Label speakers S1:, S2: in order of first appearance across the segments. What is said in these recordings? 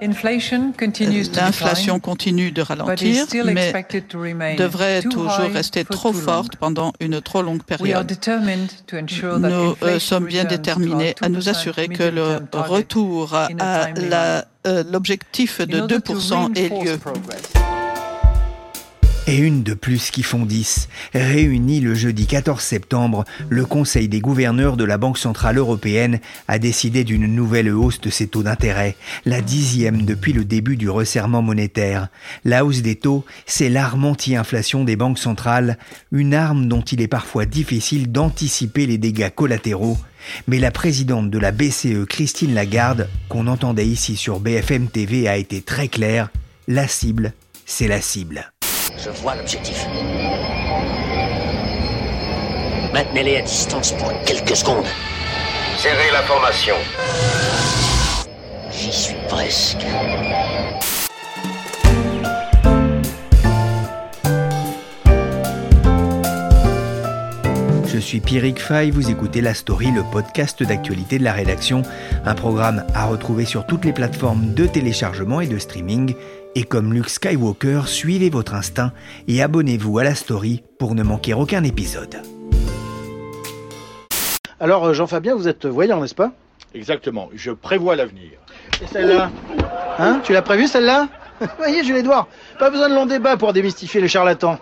S1: L'inflation continue de ralentir, mais devrait toujours rester trop forte pendant une trop longue période. Nous euh, sommes bien déterminés à nous assurer que le retour à euh, l'objectif de 2% ait lieu.
S2: Et une de plus qui font 10. Réuni le jeudi 14 septembre, le Conseil des gouverneurs de la Banque Centrale Européenne a décidé d'une nouvelle hausse de ses taux d'intérêt, la dixième depuis le début du resserrement monétaire. La hausse des taux, c'est l'arme anti-inflation des banques centrales, une arme dont il est parfois difficile d'anticiper les dégâts collatéraux. Mais la présidente de la BCE, Christine Lagarde, qu'on entendait ici sur BFM TV, a été très claire. La cible, c'est la cible.
S3: Je vois l'objectif. Maintenez-les à distance pour quelques secondes.
S4: Serrez la formation.
S3: J'y suis presque.
S2: Je suis Pierrick Fay, vous écoutez La Story, le podcast d'actualité de la rédaction, un programme à retrouver sur toutes les plateformes de téléchargement et de streaming. Et comme Luke Skywalker, suivez votre instinct et abonnez-vous à la story pour ne manquer aucun épisode.
S5: Alors euh, Jean-Fabien, vous êtes voyant, n'est-ce pas?
S6: Exactement, je prévois l'avenir.
S5: Et celle-là? Hein? Tu l'as prévu celle-là? Voyez Jules Edouard, pas besoin de long débat pour démystifier les charlatans.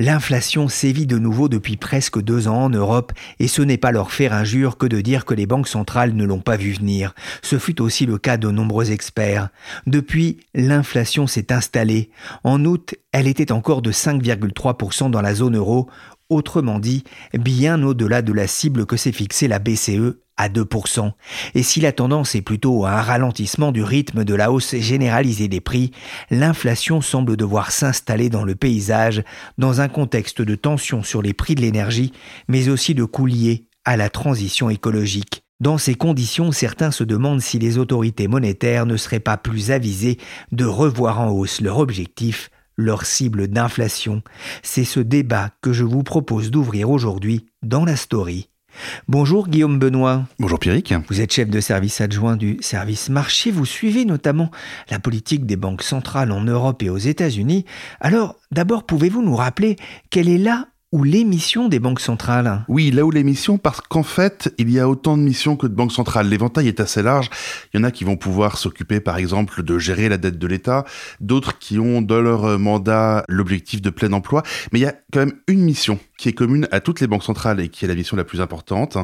S2: L'inflation sévit de nouveau depuis presque deux ans en Europe et ce n'est pas leur faire injure que de dire que les banques centrales ne l'ont pas vu venir. Ce fut aussi le cas de nombreux experts. Depuis, l'inflation s'est installée. En août, elle était encore de 5,3% dans la zone euro, autrement dit, bien au-delà de la cible que s'est fixée la BCE à 2%. Et si la tendance est plutôt à un ralentissement du rythme de la hausse généralisée des prix, l'inflation semble devoir s'installer dans le paysage dans un contexte de tension sur les prix de l'énergie, mais aussi de coûts liés à la transition écologique. Dans ces conditions, certains se demandent si les autorités monétaires ne seraient pas plus avisées de revoir en hausse leur objectif, leur cible d'inflation. C'est ce débat que je vous propose d'ouvrir aujourd'hui dans la story Bonjour Guillaume Benoît.
S7: Bonjour Pierrick.
S2: Vous êtes chef de service adjoint du service marché. Vous suivez notamment la politique des banques centrales en Europe et aux États-Unis. Alors, d'abord, pouvez-vous nous rappeler quelle est là ou les missions des banques centrales
S7: Oui, là où les missions, parce qu'en fait, il y a autant de missions que de banques centrales. L'éventail est assez large. Il y en a qui vont pouvoir s'occuper, par exemple, de gérer la dette de l'État, d'autres qui ont dans leur mandat l'objectif de plein emploi. Mais il y a quand même une mission qui est commune à toutes les banques centrales et qui est la mission la plus importante,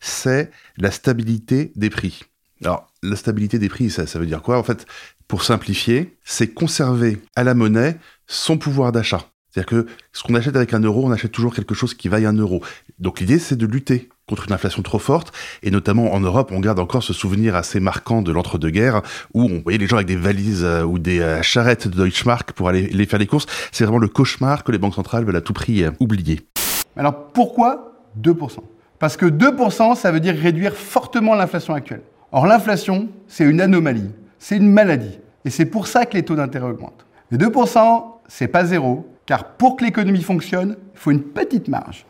S7: c'est la stabilité des prix. Alors, la stabilité des prix, ça, ça veut dire quoi? En fait, pour simplifier, c'est conserver à la monnaie son pouvoir d'achat. C'est-à-dire que ce qu'on achète avec un euro, on achète toujours quelque chose qui vaille un euro. Donc l'idée, c'est de lutter contre une inflation trop forte, et notamment en Europe, on garde encore ce souvenir assez marquant de l'entre-deux-guerres, où on voyait les gens avec des valises euh, ou des euh, charrettes de Deutschmark pour aller les faire les courses. C'est vraiment le cauchemar que les banques centrales veulent à tout prix euh, oublier.
S8: Alors pourquoi 2% Parce que 2%, ça veut dire réduire fortement l'inflation actuelle. Or l'inflation, c'est une anomalie, c'est une maladie, et c'est pour ça que les taux d'intérêt augmentent. Les 2%, c'est pas zéro, car pour que l'économie fonctionne, il faut une petite marge.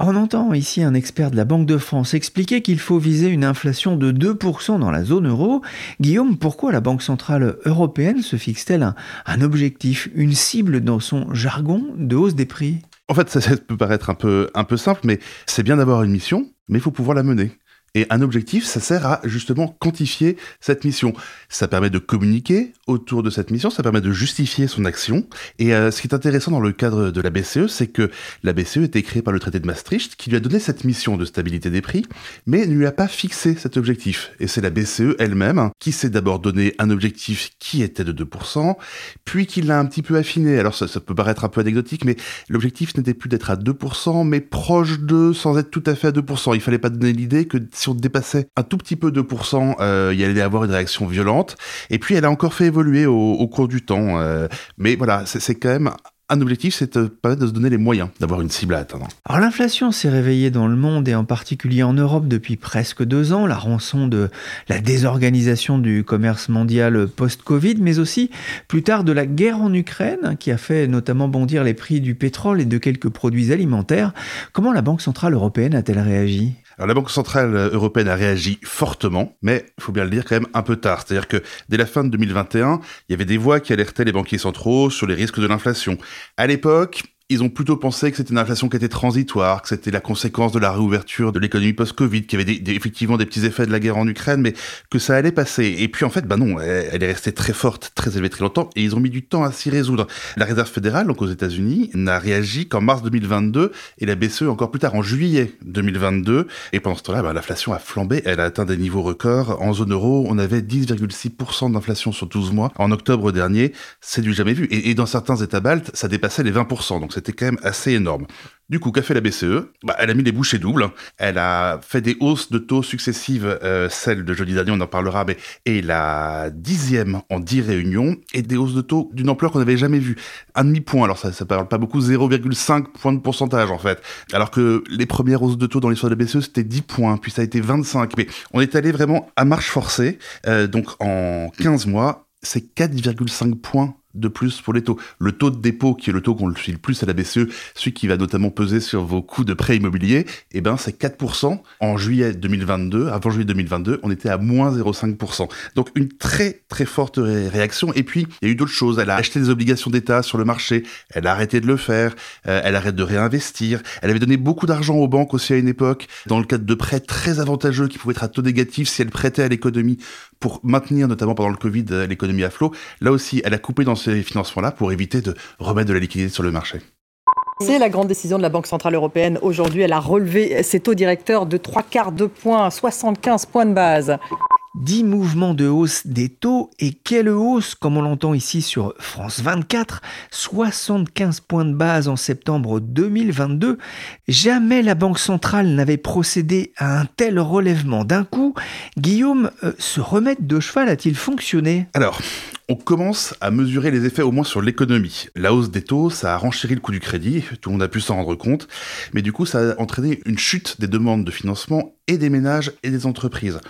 S2: On entend ici un expert de la Banque de France expliquer qu'il faut viser une inflation de 2% dans la zone euro. Guillaume, pourquoi la Banque Centrale Européenne se fixe-t-elle un, un, objectif, une cible dans son jargon de hausse des prix?
S7: En fait, ça, peut paraître un peu, un peu simple, mais c'est bien d'avoir une mission, mais il faut pouvoir la mener. Et un objectif, ça sert à justement quantifier cette mission. Ça permet de communiquer autour de cette mission, ça permet de justifier son action. Et euh, ce qui est intéressant dans le cadre de la BCE, c'est que la BCE était créée par le traité de Maastricht, qui lui a donné cette mission de stabilité des prix, mais ne lui a pas fixé cet objectif. Et c'est la BCE elle-même qui s'est d'abord donné un objectif qui était de 2%, puis qui l'a un petit peu affiné. Alors ça, ça peut paraître un peu anecdotique, mais l'objectif n'était plus d'être à 2%, mais proche de, sans être tout à fait à 2%. Il fallait pas donner l'idée que si on dépassait un tout petit peu 2%, euh, il allait avoir une réaction violente. Et puis elle a encore fait évoluer au, cours du temps. Euh, mais voilà, c'est quand même un objectif, c'est de, de se donner les moyens d'avoir une cible à atteindre.
S2: Alors l'inflation s'est réveillée dans le monde et en particulier en Europe depuis presque deux ans, la rançon de la désorganisation du commerce mondial post-Covid, mais aussi plus tard de la guerre en Ukraine qui a fait notamment bondir les prix du pétrole et de quelques produits alimentaires. Comment la Banque Centrale Européenne a-t-elle réagi?
S7: Alors la Banque Centrale Européenne a réagi fortement, mais il faut bien le dire quand même un peu tard. C'est-à-dire que dès la fin de 2021, il y avait des voix qui alertaient les banquiers centraux sur les risques de l'inflation. À l'époque, ils ont plutôt pensé que c'était une inflation qui était transitoire, que c'était la conséquence de la réouverture de l'économie post-Covid, qu'il y avait effectivement des petits effets de la guerre en Ukraine, mais que ça allait passer. Et puis en fait, bah non, elle, est restée très forte, très élevée très longtemps, et ils ont mis du temps à s'y résoudre. La Réserve fédérale, donc aux États-Unis, n'a réagi qu'en mars 2022, et la BCE encore plus tard, en juillet 2022. Et pendant ce temps-là, bah, l'inflation a flambé, elle a atteint des niveaux records. En zone euro, on avait 10,6% d'inflation sur 12 mois. En octobre dernier, c'est du jamais vu. Et, dans certains États baltes, ça dépassait les 20%. Donc c'était quand même assez énorme. Du coup, qu'a fait la BCE bah, Elle a mis les bouchées doubles. Elle a fait des hausses de taux successives, euh, celle de jeudi dernier, on en parlera, mais et la dixième en dix réunions, et des hausses de taux d'une ampleur qu'on n'avait jamais vue. Un demi-point, alors ça ne parle pas beaucoup, 0,5 points de pourcentage en fait. Alors que les premières hausses de taux dans l'histoire de la BCE, c'était 10 points, puis ça a été 25. Mais on est allé vraiment à marche forcée. Euh, donc en 15 mois, c'est 4,5 points de plus pour les taux. Le taux de dépôt, qui est le taux qu'on le suit le plus à la BCE, celui qui va notamment peser sur vos coûts de prêt immobilier, eh ben, c'est 4%. En juillet 2022, avant juillet 2022, on était à moins 0,5%. Donc, une très, très forte réaction. Et puis, il y a eu d'autres choses. Elle a acheté des obligations d'État sur le marché. Elle a arrêté de le faire. Euh, elle arrête de réinvestir. Elle avait donné beaucoup d'argent aux banques aussi à une époque, dans le cadre de prêts très avantageux qui pouvaient être à taux négatif si elle prêtait à l'économie pour maintenir, notamment pendant le Covid, l'économie à flot. Là aussi, elle a coupé dans ces financements-là pour éviter de remettre de la liquidité sur le marché.
S9: C'est la grande décision de la Banque Centrale Européenne. Aujourd'hui, elle a relevé ses taux directeurs de trois quarts de point à 75 points de base.
S2: 10 mouvements de hausse des taux et quelle hausse comme on l'entend ici sur France 24, 75 points de base en septembre 2022. Jamais la Banque centrale n'avait procédé à un tel relèvement d'un coup. Guillaume, euh, ce remède de cheval a-t-il fonctionné?
S7: Alors, on commence à mesurer les effets au moins sur l'économie. La hausse des taux, ça a renchéri le coût du crédit, tout le monde a pu s'en rendre compte, mais du coup ça a entraîné une chute des demandes de financement et des ménages et des entreprises.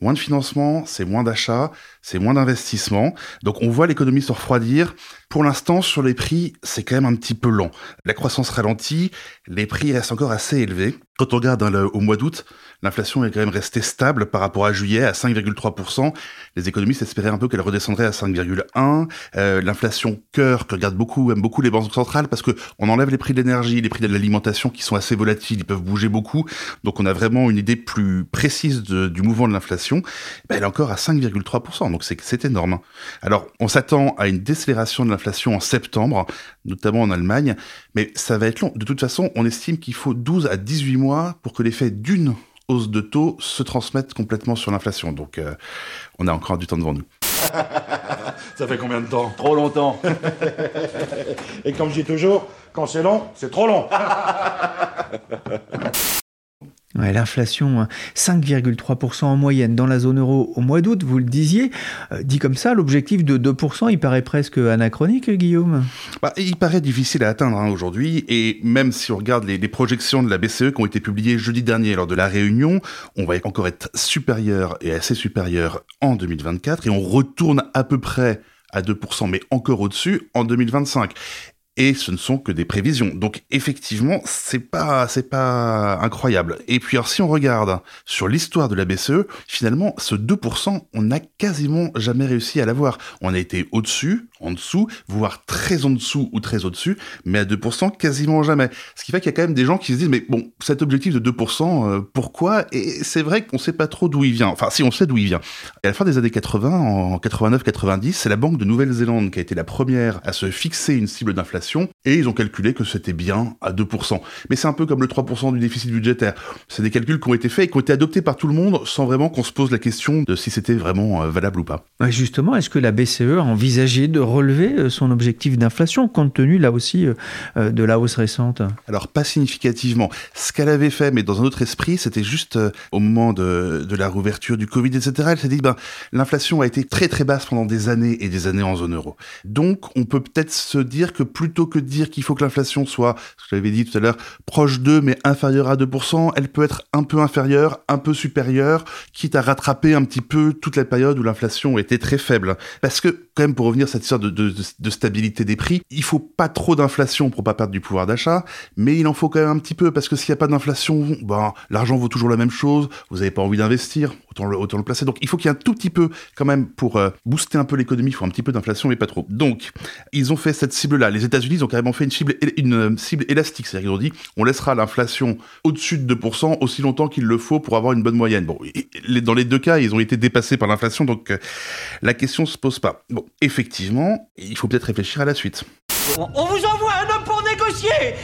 S7: Moins de financement, c'est moins d'achats, c'est moins d'investissement. Donc on voit l'économie se refroidir. Pour l'instant, sur les prix, c'est quand même un petit peu lent. La croissance ralentit, les prix restent encore assez élevés. Quand on regarde hein, au mois d'août, l'inflation est quand même restée stable par rapport à juillet à 5,3%. Les économistes espéraient un peu qu'elle redescendrait à 5,1%. Euh, l'inflation cœur, que regardent beaucoup, aiment beaucoup les banques centrales parce que on enlève les prix de l'énergie, les prix de l'alimentation qui sont assez volatiles, ils peuvent bouger beaucoup. Donc on a vraiment une idée plus précise du mouvement de l'inflation. Ben, elle est encore à 5,3%. Donc c'est énorme. Alors on s'attend à une décélération de l'inflation en septembre, notamment en Allemagne, mais ça va être long. De toute façon, on estime qu'il faut 12 à 18 mois pour que l'effet d'une hausse de taux se transmette complètement sur l'inflation. Donc euh, on a encore du temps devant nous.
S6: Ça fait combien de temps?
S5: Trop longtemps.
S6: Et comme je dis toujours, quand c'est long, c'est trop long.
S2: L'inflation, 5,3% en moyenne dans la zone euro au mois d'août, vous le disiez. Euh, dit comme ça, l'objectif de 2%, il paraît presque anachronique, Guillaume?
S7: Bah, Il paraît difficile à atteindre hein, aujourd'hui, et même si on regarde les, les, projections de la BCE qui ont été publiées jeudi dernier lors de la réunion, on va encore être supérieur et assez supérieur en 2024, et on retourne à peu près à 2%, mais encore au-dessus en 2025 et ce ne sont que des prévisions. Donc effectivement, c'est pas c'est pas incroyable. Et puis alors si on regarde sur l'histoire de la BCE, finalement ce 2%, on n'a quasiment jamais réussi à l'avoir. On a été au-dessus en dessous, voire très en dessous ou très au-dessus, mais à 2% quasiment jamais. Ce qui fait qu'il y a quand même des gens qui se disent, mais bon, cet objectif de 2%, euh, pourquoi? Et c'est vrai qu'on sait pas trop d'où il vient. Enfin, si on sait d'où il vient. à la fin des années 80, en 89-90, c'est la Banque de Nouvelle-Zélande qui a été la première à se fixer une cible d'inflation, et ils ont calculé que c'était bien à 2%. Mais c'est un peu comme le 3% du déficit budgétaire. C'est des calculs qui ont été faits et qui ont été adoptés par tout le monde sans vraiment qu'on se pose la question de si c'était vraiment euh, valable ou pas.
S2: Justement, est-ce que la BCE a envisagé de relever euh, son objectif d'inflation compte tenu là aussi euh, de la hausse récente
S7: Alors pas significativement. Ce qu'elle avait fait, mais dans un autre esprit, c'était juste au moment de, de, la rouverture du Covid, etc. Elle s'est dit, ben, l'inflation a été très très basse pendant des années et des années en zone euro. Donc on peut peut-être se dire que plutôt que de dire qu'il faut que l'inflation soit, ce que j'avais dit tout à l'heure, proche de mais inférieure à 2%, elle peut être un peu inférieure, un peu supérieure, quitte à rattraper un petit peu toute la période où l'inflation était très faible. Parce que, quand même, pour revenir à cette histoire de, stabilité des prix, il faut pas trop d'inflation pour pas perdre du pouvoir d'achat, mais il en faut quand même un petit peu, parce que s'il n'y a pas d'inflation, l'argent vaut toujours la même chose, vous n'avez pas envie d'investir, autant le, placer. Donc il faut qu'il y ait un tout petit peu, quand même, pour euh, booster un peu l'économie, il faut un petit peu d'inflation, mais pas trop. Donc, ils ont fait cette cible-là. Les États-Unis, ils ont carrément fait une cible, euh, élastique, c'est-à-dire qu'ils ont dit, on laissera l'inflation au-dessus de 2% aussi longtemps qu'il le faut pour avoir une bonne moyenne. Bon, dans les deux cas, ils ont été dépassés par l'inflation, donc euh, la question se pose pas. Bon, effectivement, il faut peut-être réfléchir à la suite.
S10: On vous envoie un homme pour négocier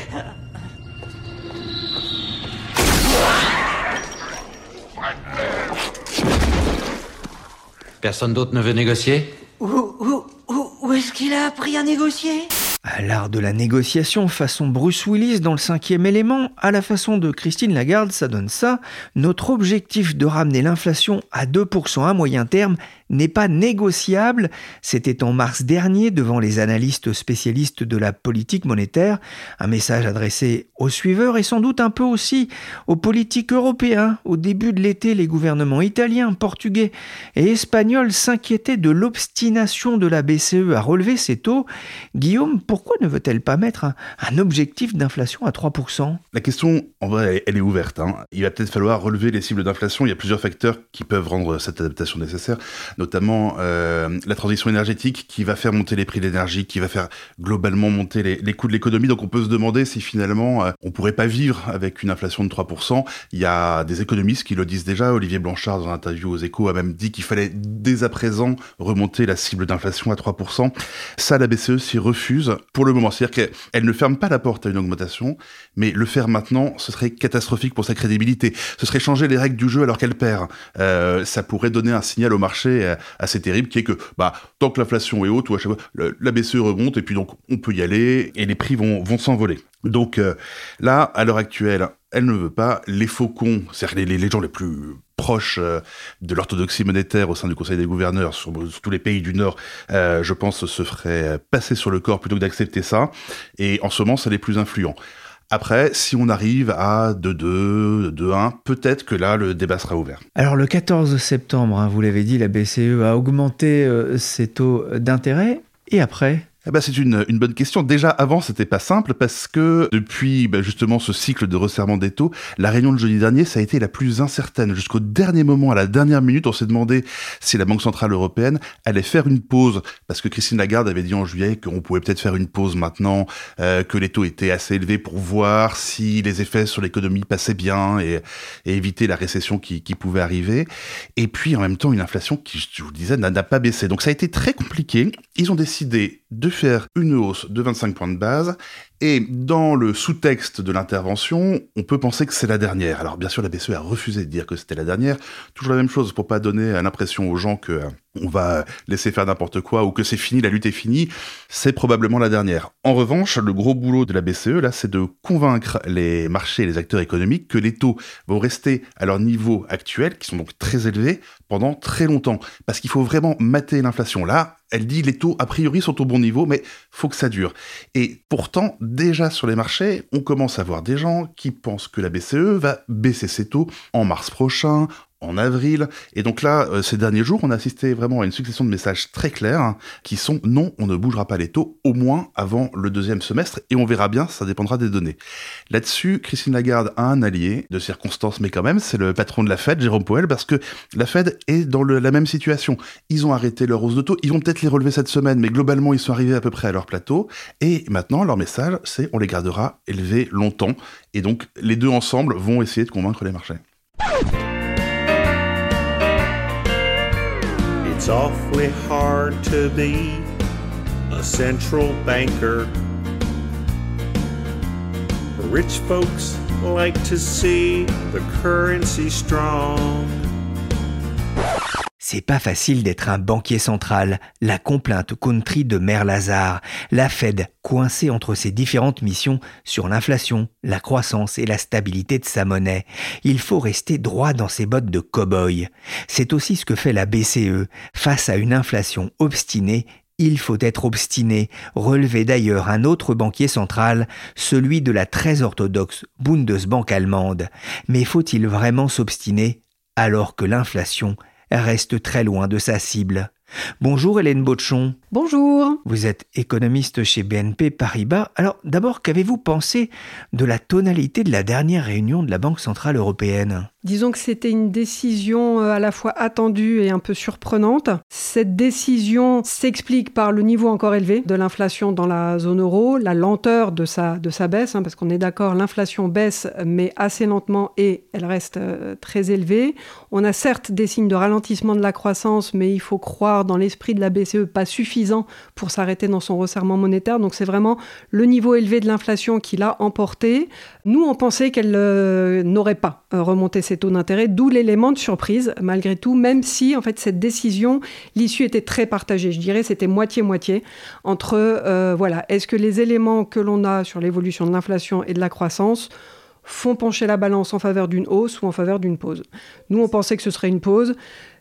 S11: Personne d'autre ne veut négocier
S10: Où, où, où, où est-ce qu'il a appris à négocier?
S2: À l'art de la négociation façon Bruce Willis dans le cinquième élément, à la façon de Christine Lagarde, ça donne ça. Notre objectif de ramener l'inflation à 2% à moyen terme n'est pas négociable. C'était en mars dernier devant les analystes spécialistes de la politique monétaire. Un message adressé aux suiveurs et sans doute un peu aussi aux politiques européens. Au début de l'été, les gouvernements italiens, portugais et espagnols s'inquiétaient de l'obstination de la BCE à relever ses taux. Guillaume, pourquoi ne veut-elle pas mettre un, objectif d'inflation à 3%
S7: La question, en vrai, elle est ouverte. Hein. Il va peut-être falloir relever les cibles d'inflation. Il y a plusieurs facteurs qui peuvent rendre cette adaptation nécessaire notamment euh, la transition énergétique qui va faire monter les prix de l'énergie, qui va faire globalement monter les, coûts de l'économie. Donc on peut se demander si finalement euh, on pourrait pas vivre avec une inflation de 3%. Il y a des économistes qui le disent déjà. Olivier Blanchard, dans un interview aux échos, a même dit qu'il fallait dès à présent remonter la cible d'inflation à 3%. Ça, la BCE s'y refuse pour le moment. C'est-à-dire qu'elle ne ferme pas la porte à une augmentation, mais le faire maintenant, ce serait catastrophique pour sa crédibilité. Ce serait changer les règles du jeu alors qu'elle perd. Euh, ça pourrait donner un signal au marché euh, assez terrible qui est que bah, tant que l'inflation est haute, ou à chaque fois, la BCE remonte et puis donc on peut y aller et les prix vont, vont s'envoler. Donc euh, là, à l'heure actuelle, elle ne veut pas. Les faucons, c'est-à-dire les, les, gens les plus proches de l'orthodoxie monétaire au sein du Conseil des gouverneurs sur, tous les pays du Nord, je pense, se feraient passer sur le corps plutôt que d'accepter ça. Et en ce moment, c'est les plus influents. Après, si on arrive à 2-2, 2-1, peut-être que là, le débat sera ouvert.
S2: Alors le 14 septembre, hein, vous l'avez dit, la BCE a augmenté euh, ses taux d'intérêt. Et après?
S7: Eh ben, c'est une, bonne question. Déjà avant, c'était pas simple parce que depuis ben, justement ce cycle de resserrement des taux, la réunion de jeudi dernier, ça a été la plus incertaine. Jusqu'au dernier moment, à la dernière minute, on s'est demandé si la Banque centrale européenne allait faire une pause parce que Christine Lagarde avait dit en juillet qu'on pouvait peut-être faire une pause maintenant, euh, que les taux étaient assez élevés pour voir si les effets sur l'économie passaient bien et, et, éviter la récession qui, qui, pouvait arriver. Et puis en même temps, une inflation qui, je vous le disais, n'a pas baissé. Donc ça a été très compliqué. Ils ont décidé de faire une hausse de 25 points de base et dans le sous-texte de l'intervention, on peut penser que c'est la dernière. Alors bien sûr, la BCE a refusé de dire que c'était la dernière. Toujours la même chose pour pas donner l'impression aux gens que euh, on va laisser faire n'importe quoi ou que c'est fini, la lutte est finie. C'est probablement la dernière. En revanche, le gros boulot de la BCE, là, c'est de convaincre les marchés et les acteurs économiques que les taux vont rester à leur niveau actuel, qui sont donc très élevés, pendant très longtemps. Parce qu'il faut vraiment mater l'inflation. Là, elle dit les taux a priori sont au bon niveau, mais faut que ça dure. Et pourtant, déjà sur les marchés, on commence à voir des gens qui pensent que la BCE va baisser ses taux en mars prochain, en avril. Et donc là, euh, ces derniers jours, on a assisté vraiment à une succession de messages très clairs hein, qui sont non, on ne bougera pas les taux, au moins avant le deuxième semestre, et on verra bien, ça dépendra des données. Là-dessus, Christine Lagarde a un allié de circonstance, mais quand même, c'est le patron de la Fed, Jérôme Powell, parce que la Fed est dans la même situation. Ils ont arrêté leur hausse de taux, ils vont peut-être les relever cette semaine, mais globalement, ils sont arrivés à peu près à leur plateau, et maintenant, leur message, c'est on les gardera élevés longtemps, et donc les deux ensemble vont essayer de convaincre les marchés.
S12: It's awfully hard to be a central banker. Rich folks like to see the currency strong.
S2: C'est pas facile d'être un banquier central, la complainte country de Mère Lazare, la Fed coincée entre ses différentes missions sur l'inflation, la croissance et la stabilité de sa monnaie. Il faut rester droit dans ses bottes de cow-boy. C'est aussi ce que fait la BCE. Face à une inflation obstinée, il faut être obstiné, relevait d'ailleurs un autre banquier central, celui de la très orthodoxe Bundesbank allemande. Mais faut-il vraiment s'obstiner alors que l'inflation reste très loin de sa cible. Bonjour Hélène Botchon.
S13: Bonjour.
S2: Vous êtes économiste chez BNP Paribas. Alors d'abord, qu'avez-vous pensé de la tonalité de la dernière réunion de la Banque Centrale Européenne?
S13: Disons que c'était une décision euh, à la fois attendue et un peu surprenante. Cette décision s'explique par le niveau encore élevé de l'inflation dans la zone euro, la lenteur de sa, de sa baisse, hein, parce qu'on est d'accord, l'inflation baisse, mais assez lentement et elle reste euh, très élevée. On a certes des signes de ralentissement de la croissance, mais il faut croire dans l'esprit de la BCE pas suffisant pour s'arrêter dans son resserrement monétaire. Donc c'est vraiment le niveau élevé de l'inflation qui l'a emporté. Nous, on pensait qu'elle euh, n'aurait pas remonté ses taux d'intérêt, d'où l'élément de surprise malgré tout, même si en fait cette décision, l'issue était très partagée. Je dirais c'était moitié-moitié entre euh, voilà, est-ce que les éléments que l'on a sur l'évolution de l'inflation et de la croissance font pencher la balance en faveur d'une hausse ou en faveur d'une pause? Nous, on pensait que ce serait une pause,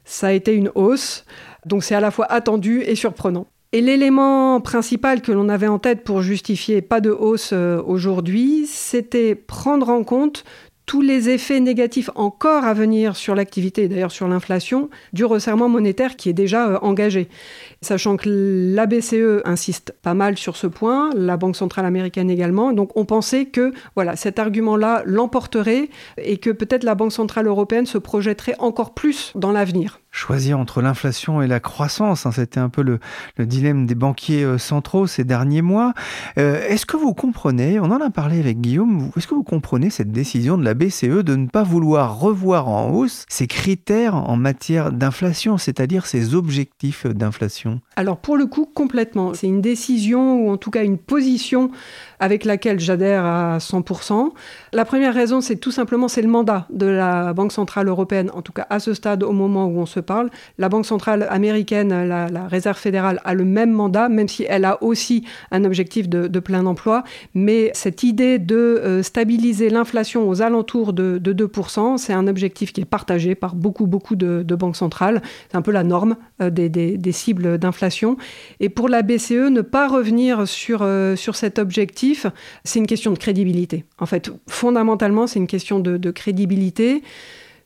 S13: ça a été une hausse, donc c'est à la fois attendu et surprenant. Et l'élément principal que l'on avait en tête pour justifier pas de hausse euh, aujourd'hui, c'était prendre en compte tous les effets négatifs encore à venir sur l'activité, d'ailleurs sur l'inflation, du resserrement monétaire qui est déjà euh, engagé. Sachant que la BCE insiste pas mal sur ce point, la Banque centrale américaine également. Donc on pensait que voilà, cet argument-là l'emporterait et que peut-être la Banque centrale européenne se projetterait encore plus dans l'avenir
S2: choisir entre l'inflation et la croissance. Hein, c'était un peu le, dilemme des banquiers euh, centraux ces derniers mois. Euh, est-ce que vous comprenez, on en a parlé avec Guillaume, est-ce que vous comprenez cette décision de la BCE de ne pas vouloir revoir en hausse ses critères en matière d'inflation, c'est-à-dire ses objectifs d'inflation?
S13: Alors pour le coup, complètement. C'est une décision ou en tout cas une position avec laquelle j'adhère à 100%. La première raison, c'est tout simplement c'est le mandat de la Banque centrale européenne, en tout cas à ce stade, au moment où on se parle. La Banque centrale américaine, la, Réserve fédérale, a le même mandat, même si elle a aussi un objectif de, plein emploi. Mais cette idée de euh, stabiliser l'inflation aux alentours de, 2%, c'est un objectif qui est partagé par beaucoup, beaucoup de, banques centrales. C'est un peu la norme euh, des, cibles d'inflation. Et pour la BCE, ne pas revenir sur, euh, sur cet objectif, c'est une question de crédibilité. En fait, fondamentalement, c'est une question de, crédibilité.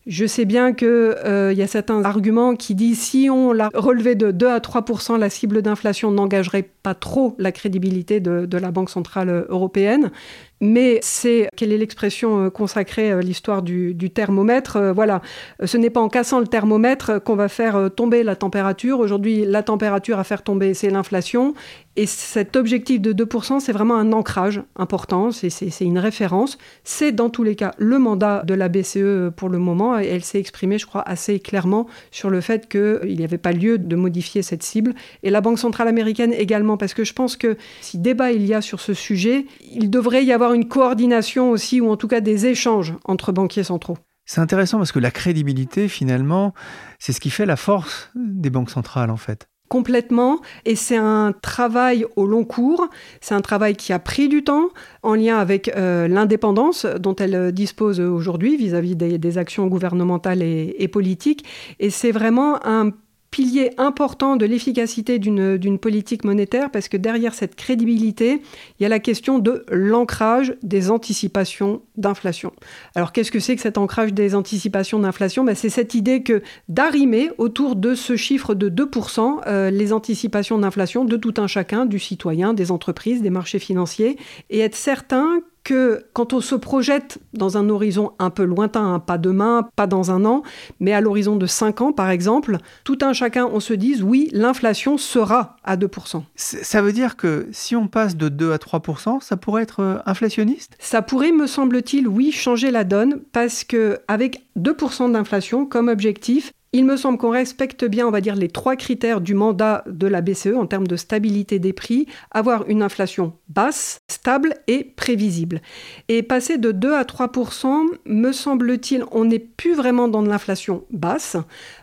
S13: Je sais bien qu'il euh, y a certains arguments qui disent si on l'a relevé de 2 à 3% la cible d'inflation n'engagerait pas trop la crédibilité de, la Banque centrale européenne. Mais c'est, quelle est l'expression euh, consacrée à l'histoire du, thermomètre euh, Voilà, ce n'est pas en cassant le thermomètre qu'on va faire tomber la température. Aujourd'hui, la température à faire tomber, c'est l'inflation. Et cet objectif de 2%, c'est vraiment un ancrage important, c'est une référence. C'est dans tous les cas le mandat de la BCE pour le moment. Et elle s'est exprimée, je crois, assez clairement sur le fait qu'il n'y avait pas lieu de modifier cette cible. Et la Banque centrale américaine également, parce que je pense que si débat il y a sur ce sujet, il devrait y avoir une coordination aussi, ou en tout cas des échanges entre banquiers centraux.
S2: C'est intéressant parce que la crédibilité, finalement, c'est ce qui fait la force des banques centrales, en fait.
S13: Complètement. Et c'est un travail au long cours, c'est un travail qui a pris du temps en lien avec euh, l'indépendance dont elle dispose aujourd'hui vis-à-vis des, actions gouvernementales et politiques. Et c'est vraiment un pilier important de l'efficacité d'une politique monétaire parce que derrière cette crédibilité, il y a la question de l'ancrage des anticipations d'inflation. Alors qu'est-ce que c'est que cet ancrage des anticipations d'inflation? Ben, C'est cette idée que d'arrimer autour de ce chiffre de 2% euh, les anticipations d'inflation de tout un chacun, du citoyen, des entreprises, des marchés financiers, et être certain que quand on se projette dans un horizon un peu lointain, hein, pas demain, pas dans un an, mais à l'horizon de 5 ans par exemple, tout un chacun, on se dise oui, l'inflation sera à 2%.
S2: Ça veut dire que si on passe de 2 à 3%, ça pourrait être euh, inflationniste?
S13: Ça pourrait, me semble-t-il, oui, changer la donne parce que avec 2% d'inflation comme objectif, il me semble qu'on respecte bien, on va dire, les trois critères du mandat de la BCE en termes de stabilité des prix, avoir une inflation basse, stable et prévisible. Et passer de 2 à 3% me semble-t-il, on n'est plus vraiment dans l'inflation basse,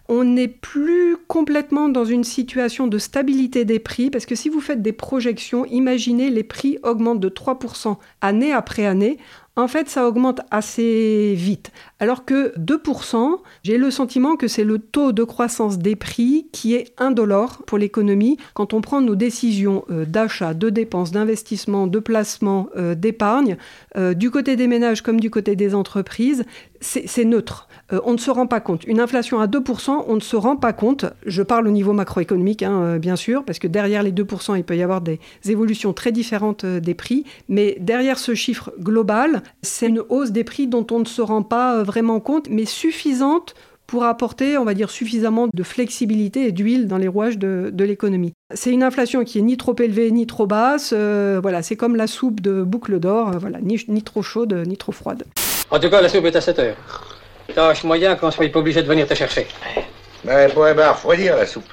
S13: on n'est plus complètement dans une situation de stabilité des prix, parce que si vous faites des projections, imaginez les prix augmentent de 3% année après année en fait, ça augmente assez vite. Alors que 2%, j'ai le sentiment que c'est le taux de croissance des prix qui est indolore pour l'économie. Quand on prend nos décisions euh, d'achat, de dépenses, d'investissement, de placement, euh, d'épargne, euh, du côté des ménages comme du côté des entreprises, c'est neutre. on ne se rend pas compte. Une inflation à 2%, on ne se rend pas compte. Je parle au niveau macroéconomique, hein, bien sûr, parce que derrière les 2%, il peut y avoir des évolutions très différentes des prix. Mais derrière ce chiffre global, c'est une hausse des prix dont on ne se rend pas euh, vraiment compte, mais suffisante pour apporter, on va dire, suffisamment de flexibilité et d'huile dans les rouages de, l'économie. C'est une inflation qui est ni trop élevée ni trop basse. Euh, voilà, c'est comme la soupe de boucle d'or, euh, voilà, ni, ni, trop chaude ni trop froide.
S14: En tout cas, la soupe est à 7 heures. Tâche moyen qu'on soit pas obligé de venir te chercher.
S4: Mais elle pourrait bien refroidir la soupe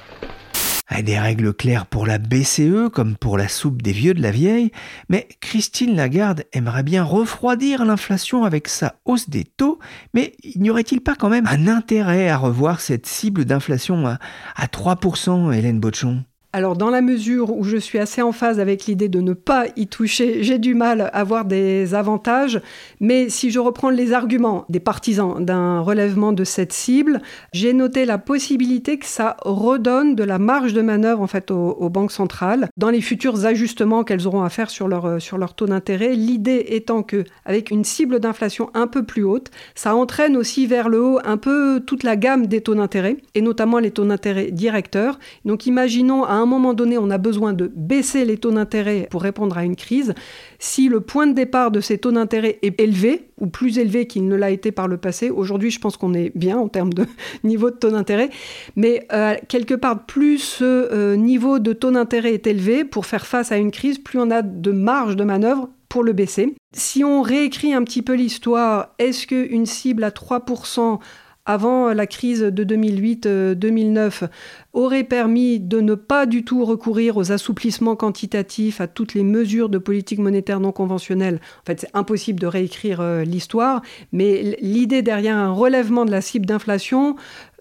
S2: des règles claires pour la BCE comme pour la soupe des vieux de la vieille, mais Christine Lagarde aimerait bien refroidir l'inflation avec sa hausse des taux, mais n'y aurait-il pas quand même un intérêt à revoir cette cible d'inflation à, à 3%, Hélène Bochon
S13: alors dans la mesure où je suis assez en phase avec l'idée de ne pas y toucher, j'ai du mal à voir des avantages, mais si je reprends les arguments des partisans d'un relèvement de cette cible, j'ai noté la possibilité que ça redonne de la marge de manœuvre en fait aux, banques centrales dans les futurs ajustements qu'elles auront à faire sur leur, sur leur taux d'intérêt. L'idée étant que avec une cible d'inflation un peu plus haute, ça entraîne aussi vers le haut un peu toute la gamme des taux d'intérêt et notamment les taux d'intérêt directeurs. Donc imaginons à un moment donné, on a besoin de baisser les taux d'intérêt pour répondre à une crise, si le point de départ de ces taux d'intérêt est élevé, ou plus élevé qu'il ne l'a été par le passé, aujourd'hui je pense qu'on est bien en termes de niveau de taux d'intérêt, mais euh, quelque part, plus ce euh, niveau de taux d'intérêt est élevé pour faire face à une crise, plus on a de marge de manœuvre pour le baisser. Si on réécrit un petit peu l'histoire, est-ce qu'une cible à 3% avant la crise de 2008-2009 aurait permis de ne pas du tout recourir aux assouplissements quantitatifs, à toutes les mesures de politique monétaire non conventionnelle. En fait, c'est impossible de réécrire euh, l'histoire, mais l'idée derrière un relèvement de la cible d'inflation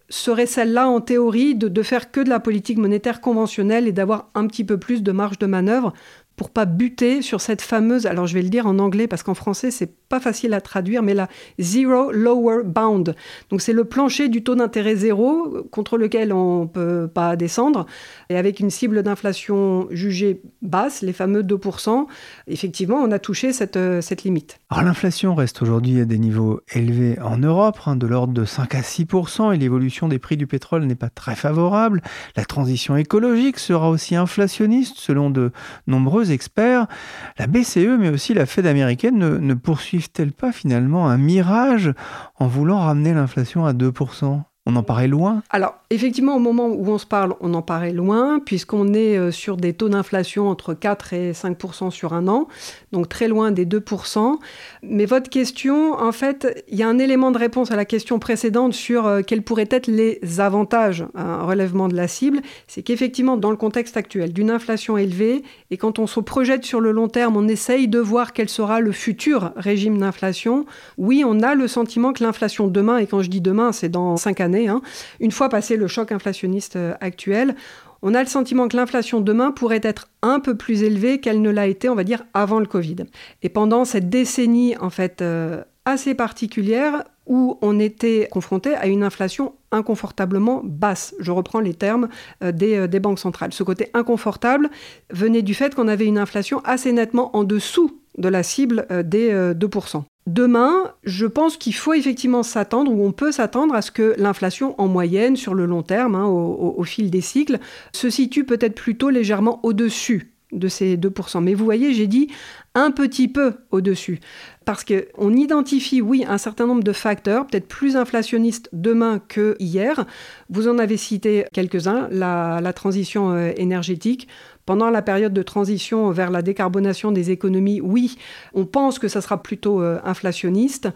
S13: serait celle-là en théorie de, de faire que de la politique monétaire conventionnelle et d'avoir un petit peu plus de marge de manœuvre pour pas buter sur cette fameuse, alors je vais le dire en anglais parce qu'en français c'est pas facile à traduire, mais la zero lower bound. Donc c'est le plancher du taux d'intérêt zéro contre lequel on peut pas descendre et avec une cible d'inflation jugée basse, les fameux 2%, effectivement on a touché cette, euh, cette limite.
S2: Alors l'inflation reste aujourd'hui à des niveaux élevés en Europe, hein, de l'ordre de 5 à 6%, et l'évolution des prix du pétrole n'est pas très favorable. La transition écologique sera aussi inflationniste selon de experts, la BCE mais aussi la Fed américaine ne, poursuivent-elles pas finalement un mirage en voulant ramener l'inflation à 2% on en paraît loin
S13: Alors, effectivement, au moment où on se parle, on en paraît loin, puisqu'on est euh, sur des taux d'inflation entre 4 et 5 sur un an, donc très loin des 2 Mais votre question, en fait, il y a un élément de réponse à la question précédente sur euh, quels pourraient être les avantages un relèvement de la cible. C'est qu'effectivement, dans le contexte actuel d'une inflation élevée, et quand on se projette sur le long terme, on essaye de voir quel sera le futur régime d'inflation. Oui, on a le sentiment que l'inflation demain, et quand je dis demain, c'est dans 5 années, Hein. Une fois passé le choc inflationniste euh, actuel, on a le sentiment que l'inflation demain pourrait être un peu plus élevée qu'elle ne l'a été, on va dire, avant le Covid. Et pendant cette décennie, en fait, euh, assez particulière où on était confronté à une inflation inconfortablement basse. Je reprends les termes euh, des, des banques centrales. Ce côté inconfortable venait du fait qu'on avait une inflation assez nettement en dessous de la cible des 2%. Demain, je pense qu'il faut effectivement s'attendre, ou on peut s'attendre à ce que l'inflation en moyenne, sur le long terme, hein, au, fil des cycles, se situe peut-être plutôt légèrement au-dessus de ces 2%. Mais vous voyez, j'ai dit un petit peu au-dessus. Parce qu'on identifie, oui, un certain nombre de facteurs, peut-être plus inflationnistes demain que hier. Vous en avez cité quelques-uns, la, transition euh, énergétique. Pendant la période de transition vers la décarbonation des économies, oui, on pense que ça sera plutôt euh, inflationniste.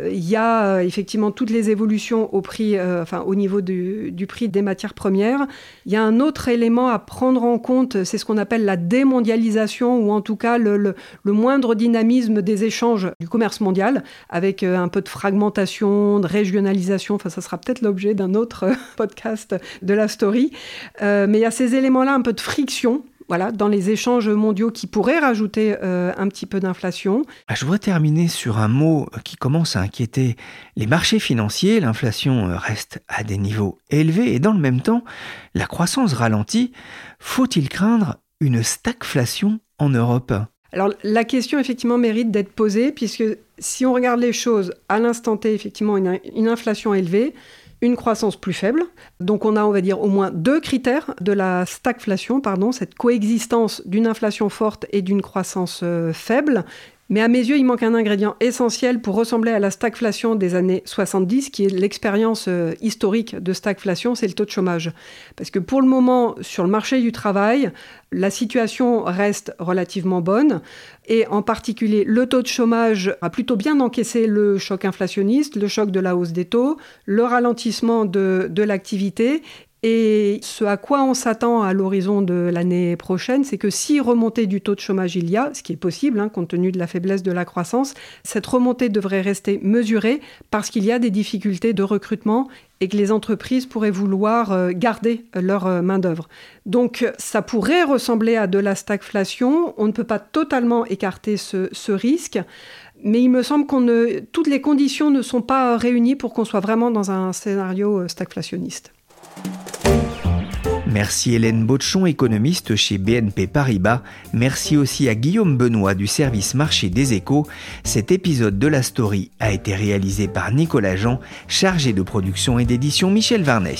S13: Euh, il y a euh, effectivement toutes les évolutions au prix, enfin au niveau du, prix des matières premières. Il y a un autre élément à prendre en compte, c'est ce qu'on appelle la démondialisation ou en tout cas le, moindre dynamisme des échanges du commerce mondial, avec un peu de fragmentation, de régionalisation. Enfin, ça sera peut-être l'objet d'un autre podcast de la story. mais il y a ces éléments-là, un peu de friction voilà, dans les échanges mondiaux qui pourraient rajouter euh, un petit peu d'inflation.
S2: Ah, je voudrais terminer sur un mot qui commence à inquiéter les marchés financiers. L'inflation euh, reste à des niveaux élevés et dans le même temps, la croissance ralentit. Faut-il craindre une stagflation en Europe?
S13: Alors la question effectivement mérite d'être posée puisque si on regarde les choses à l'instant T, effectivement une inflation élevée, une croissance plus faible. Donc on a, on va dire, au moins deux critères de la stagflation, pardon, cette coexistence d'une inflation forte et d'une croissance euh, faible. Mais à mes yeux, il manque un ingrédient essentiel pour ressembler à la stagflation des années 70, qui est l'expérience euh, historique de stagflation, c'est le taux de chômage. Parce que pour le moment, sur le marché du travail, la situation reste relativement bonne. Et en particulier, le taux de chômage a plutôt bien encaissé le choc inflationniste, le choc de la hausse des taux, le ralentissement de, de l'activité et ce à quoi on s'attend à l'horizon de l'année prochaine, c'est que si remontée du taux de chômage il y a, ce qui est possible hein, compte tenu de la faiblesse de la croissance, cette remontée devrait rester mesurée parce qu'il y a des difficultés de recrutement et que les entreprises pourraient vouloir euh, garder leur euh, main-d'œuvre. Donc ça pourrait ressembler à de la stagflation. On ne peut pas totalement écarter ce, ce risque. Mais il me semble que toutes les conditions ne sont pas réunies pour qu'on soit vraiment dans un scénario euh, stagflationniste.
S2: Merci Hélène Botchon, économiste chez BNP Paribas. Merci aussi à Guillaume Benoît du service marché des échos. Cet épisode de la story a été réalisé par Nicolas Jean, chargé de production et d'édition Michel Varnet.